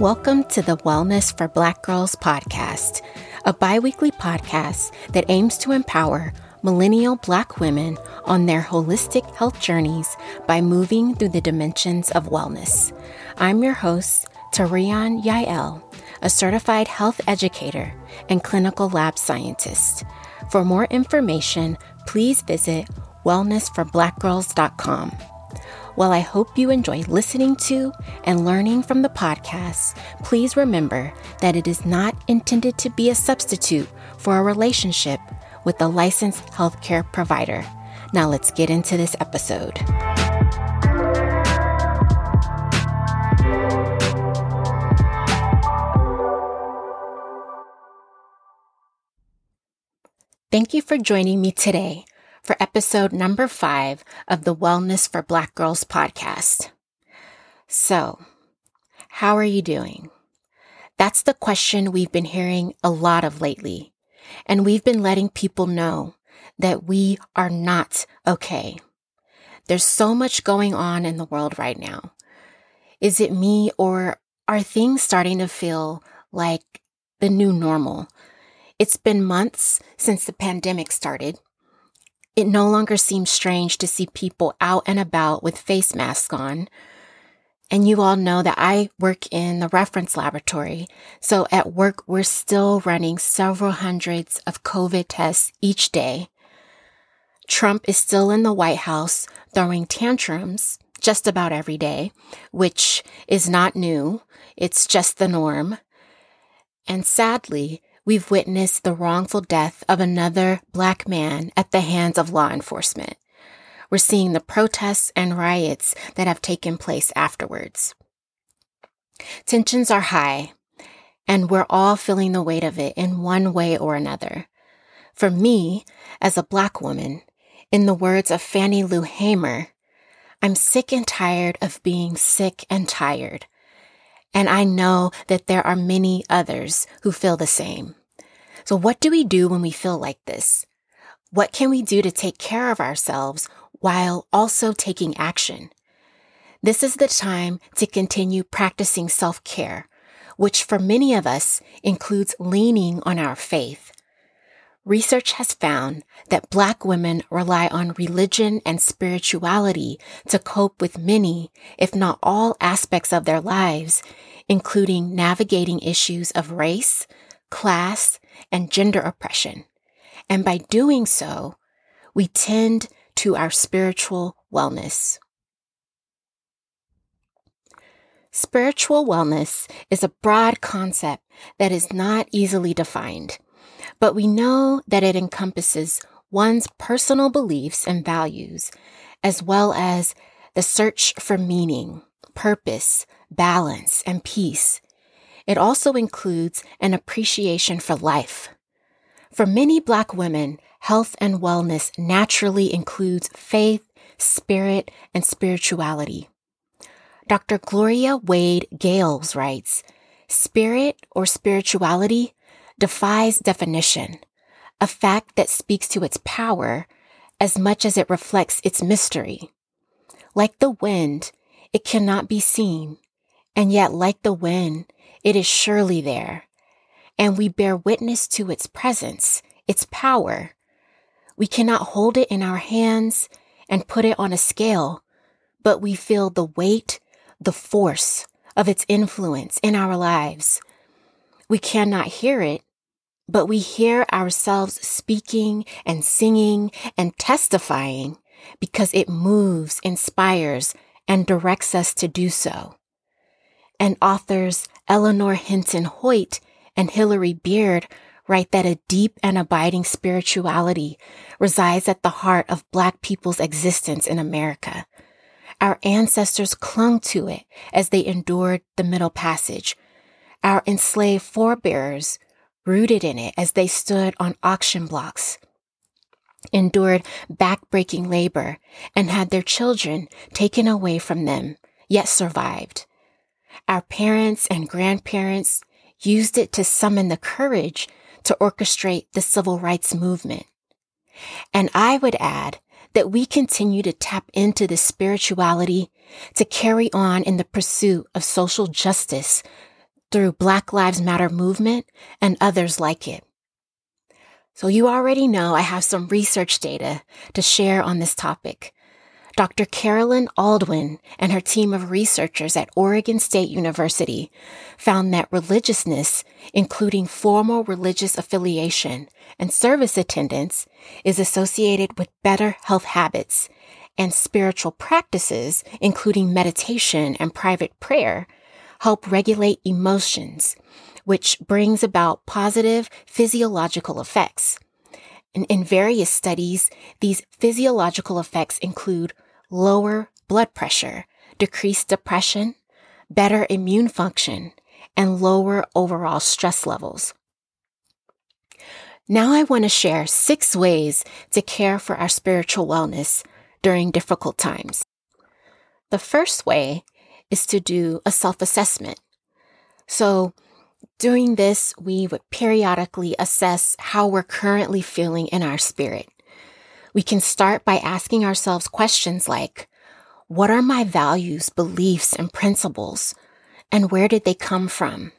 Welcome to the Wellness for Black Girls podcast, a bi weekly podcast that aims to empower millennial Black women on their holistic health journeys by moving through the dimensions of wellness. I'm your host, Tarian Yael, a certified health educator and clinical lab scientist. For more information, please visit wellnessforblackgirls.com. While I hope you enjoy listening to and learning from the podcast, please remember that it is not intended to be a substitute for a relationship with a licensed healthcare provider. Now let's get into this episode. Thank you for joining me today for episode number five of the Wellness for Black Girls podcast. So, how are you doing? That's the question we've been hearing a lot of lately. And we've been letting people know that we are not okay. There's so much going on in the world right now. Is it me or are things starting to feel like the new normal? It's been months since the pandemic started it no longer seems strange to see people out and about with face masks on. And you all know that I work in the reference laboratory. So at work, we're still running several hundreds of COVID tests each day. Trump is still in the White House throwing tantrums just about every day, which is not new. It's just the norm. And sadly, we've witnessed the wrongful death of another black man at the hands of law enforcement. We're seeing the protests and riots that have taken place afterwards. Tensions are high, and we're all feeling the weight of it in one way or another. For me, as a black woman, in the words of Fannie Lou Hamer, I'm sick and tired of being sick and tired. And I know that there are many others who feel the same. So what do we do when we feel like this? What can we do to take care of ourselves while also taking action? This is the time to continue practicing self care, which for many of us includes leaning on our faith. Research has found that Black women rely on religion and spirituality to cope with many, if not all aspects of their lives, including navigating issues of race, class, and gender oppression. And by doing so, we tend to our spiritual wellness. Spiritual wellness is a broad concept that is not easily defined, but we know that it encompasses one's personal beliefs and values, as well as the search for meaning, purpose, balance, and peace. It also includes an appreciation for life. For many Black women, health and wellness naturally includes faith, spirit, and spirituality. Dr. Gloria Wade Gayles writes, Spirit or spirituality defies definition, a fact that speaks to its power as much as it reflects its mystery. Like the wind, it cannot be seen, and yet, like the wind, it is surely there. And we bear witness to its presence, its power. We cannot hold it in our hands and put it on a scale, but we feel the weight, the force of its influence in our lives. We cannot hear it, but we hear ourselves speaking and singing and testifying because it moves, inspires, and directs us to do so and authors Eleanor Hinton Hoytt and Hilary Beard write that a deep and abiding spirituality resides at the heart of Black people's existence in America. Our ancestors clung to it as they endured the Middle Passage. Our enslaved forebears rooted in it as they stood on auction blocks, endured backbreaking labor, and had their children taken away from them, yet survived. Our parents and grandparents used it to summon the courage to orchestrate the civil rights movement. And I would add that we continue to tap into this spirituality to carry on in the pursuit of social justice through Black Lives Matter movement and others like it. So you already know I have some research data to share on this topic. Dr. Carolyn Aldwin and her team of researchers at Oregon State University found that religiousness, including formal religious affiliation and service attendance, is associated with better health habits and spiritual practices, including meditation and private prayer, help regulate emotions, which brings about positive physiological effects. And in various studies, these physiological effects include lower blood pressure, decreased depression, better immune function, and lower overall stress levels. Now I want to share six ways to care for our spiritual wellness during difficult times. The first way is to do a self assessment. So doing this, we would periodically assess how we're currently feeling in our spirit. We can start by asking ourselves questions like, what are my values, beliefs, and principles? And where did they come from?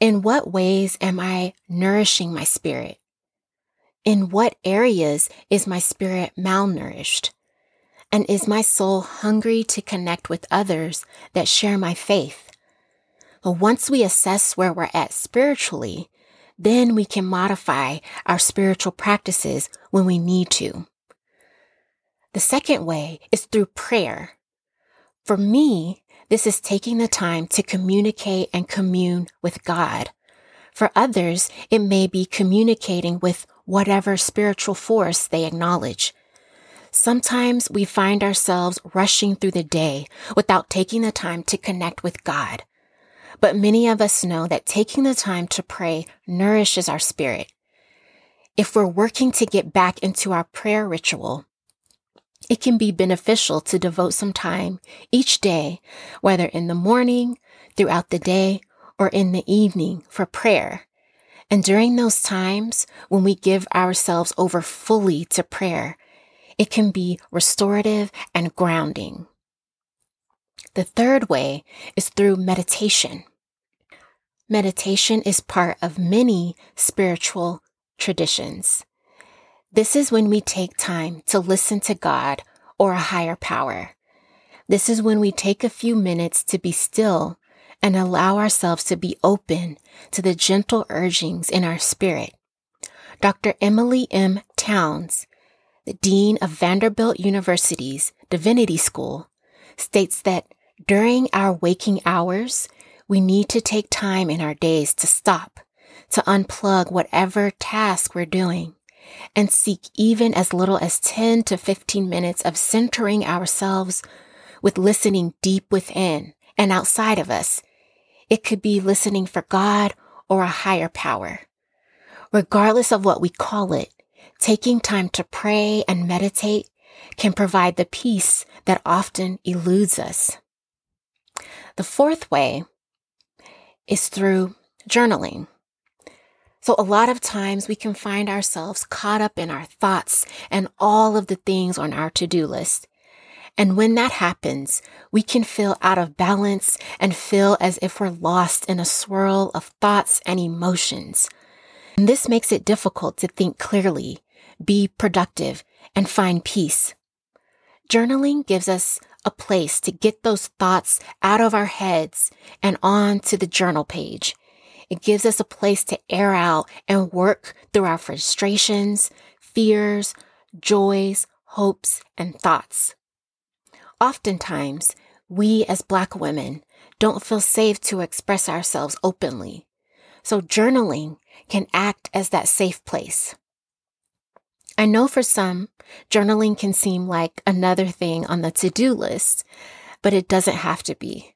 In what ways am I nourishing my spirit? In what areas is my spirit malnourished? And is my soul hungry to connect with others that share my faith? Well, once we assess where we're at spiritually, then we can modify our spiritual practices when we need to. The second way is through prayer. For me, this is taking the time to communicate and commune with God. For others, it may be communicating with whatever spiritual force they acknowledge. Sometimes we find ourselves rushing through the day without taking the time to connect with God. But many of us know that taking the time to pray nourishes our spirit. If we're working to get back into our prayer ritual, it can be beneficial to devote some time each day, whether in the morning, throughout the day, or in the evening for prayer. And during those times when we give ourselves over fully to prayer, it can be restorative and grounding. The third way is through meditation. Meditation is part of many spiritual traditions. This is when we take time to listen to God or a higher power. This is when we take a few minutes to be still and allow ourselves to be open to the gentle urgings in our spirit. Dr. Emilie M. Townes the Dean of Vanderbilt University's Divinity School, states that during our waking hours, we need to take time in our days to stop, to unplug whatever task we're doing, and seek even as little as 10 to 15 minutes of centering ourselves with listening deep within and outside of us. It could be listening for God or a higher power. Regardless of what we call it, taking time to pray and meditate can provide the peace that often eludes us. The fourth way is through journaling. So a lot of times we can find ourselves caught up in our thoughts and all of the things on our to-do list. And when that happens, we can feel out of balance and feel as if we're lost in a swirl of thoughts and emotions. And this makes it difficult to think clearly be productive, and find peace. Journaling gives us a place to get those thoughts out of our heads and onto the journal page. It gives us a place to air out and work through our frustrations, fears, joys, hopes, and thoughts. Oftentimes, we as Black women don't feel safe to express ourselves openly. So journaling can act as that safe place. I know for some, journaling can seem like another thing on the to do list, but it doesn't have to be.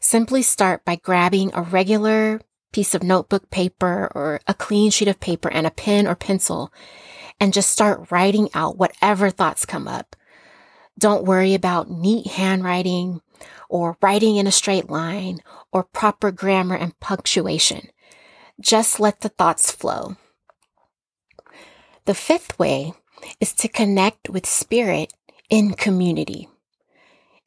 Simply start by grabbing a regular piece of notebook paper or a clean sheet of paper and a pen or pencil and just start writing out whatever thoughts come up. Don't worry about neat handwriting or writing in a straight line or proper grammar and punctuation. Just let the thoughts flow. The fifth way is to connect with spirit in community.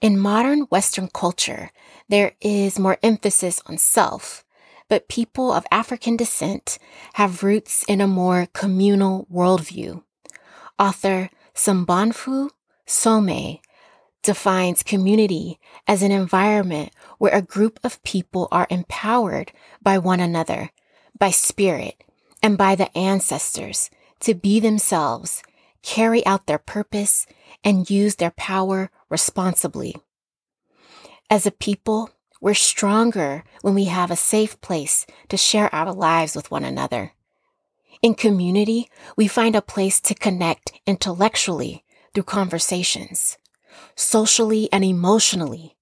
In modern Western culture, there is more emphasis on self, but people of African descent have roots in a more communal worldview. Author Msobonfu Somé defines community as an environment where a group of people are empowered by one another, by spirit, and by the ancestors to be themselves, carry out their purpose, and use their power responsibly. As a people, we're stronger when we have a safe place to share our lives with one another. In community, we find a place to connect intellectually through conversations, socially and emotionally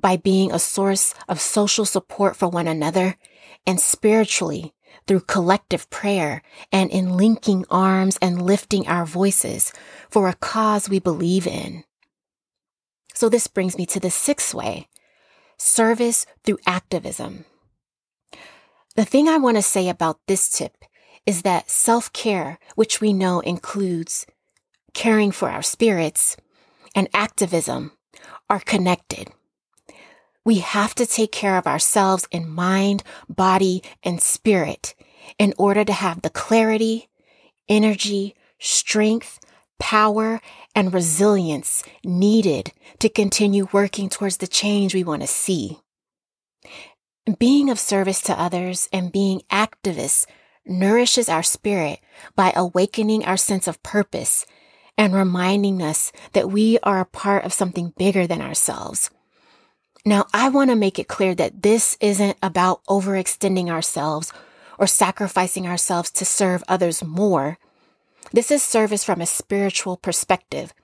by being a source of social support for one another, and spiritually through collective prayer and in linking arms and lifting our voices for a cause we believe in. So this brings me to the sixth way service through activism. The thing I want to say about this tip is that self care, which we know includes caring for our spirits and activism, are connected. We have to take care of ourselves in mind, body, and spirit in order to have the clarity, energy, strength, power, and resilience needed to continue working towards the change we want to see. Being of service to others and being activists nourishes our spirit by awakening our sense of purpose and reminding us that we are a part of something bigger than ourselves. Now, I want to make it clear that this isn't about overextending ourselves or sacrificing ourselves to serve others more. This is service from a spiritual perspective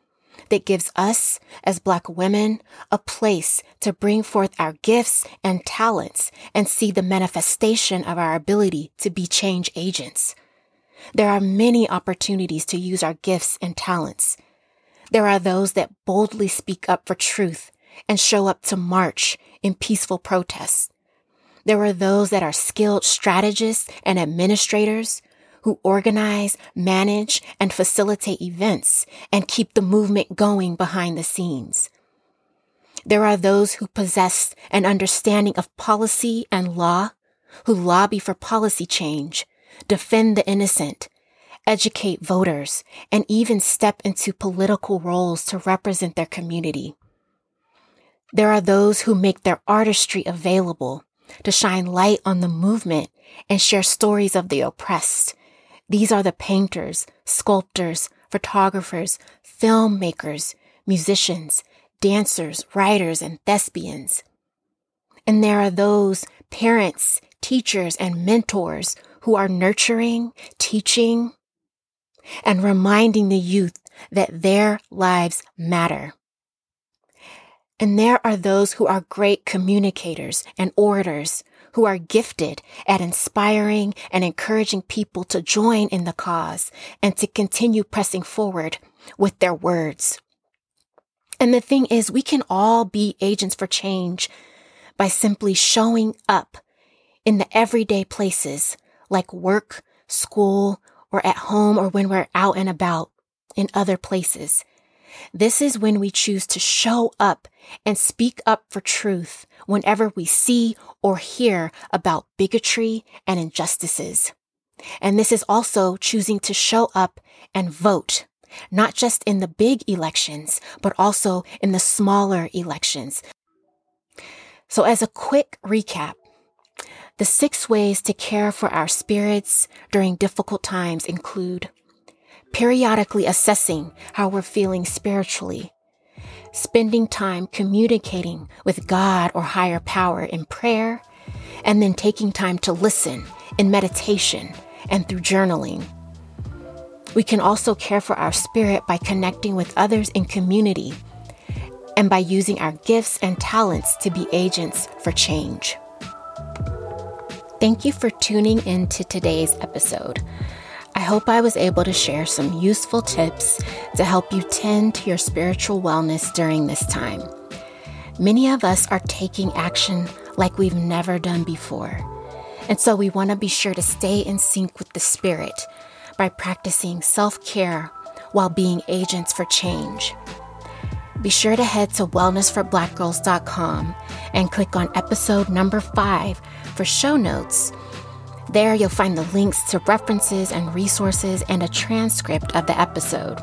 that gives us, as Black women, a place to bring forth our gifts and talents and see the manifestation of our ability to be change agents. There are many opportunities to use our gifts and talents. There are those that boldly speak up for truth and show up to march in peaceful protests. There are those that are skilled strategists and administrators who organize, manage, and facilitate events and keep the movement going behind the scenes. There are those who possess an understanding of policy and law, who lobby for policy change, defend the innocent, educate voters, and even step into political roles to represent their community. There are those who make their artistry available to shine light on the movement and share stories of the oppressed. These are the painters, sculptors, photographers, filmmakers, musicians, dancers, writers, and thespians. And there are those parents, teachers, and mentors who are nurturing, teaching, and reminding the youth that their lives matter. And there are those who are great communicators and orators who are gifted at inspiring and encouraging people to join in the cause and to continue pressing forward with their words. And the thing is, we can all be agents for change by simply showing up in the everyday places like work, school, or at home, or when we're out and about in other places. This is when we choose to show up and speak up for truth whenever we see or hear about bigotry and injustices. And this is also choosing to show up and vote, not just in the big elections, but also in the smaller elections. So as a quick recap, the six ways to care for our spirits during difficult times include periodically assessing how we're feeling spiritually, spending time communicating with God or higher power in prayer, and then taking time to listen in meditation and through journaling. We can also care for our spirit by connecting with others in community and by using our gifts and talents to be agents for change. Thank you for tuning in to today's episode. I hope I was able to share some useful tips to help you tend to your spiritual wellness during this time. Many of us are taking action like we've never done before. And so we want to be sure to stay in sync with the Spirit by practicing self care while being agents for change. Be sure to head to wellnessforblackgirls.com and click on episode number five for show notes. There, you'll find the links to references and resources and a transcript of the episode.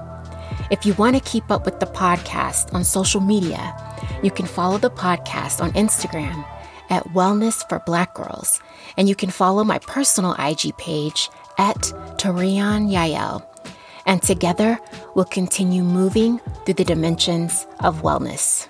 If you want to keep up with the podcast on social media, you can follow the podcast on Instagram at Wellness for Black Girls, and you can follow my personal IG page at Torian Yael. And together, we'll continue moving through the dimensions of wellness.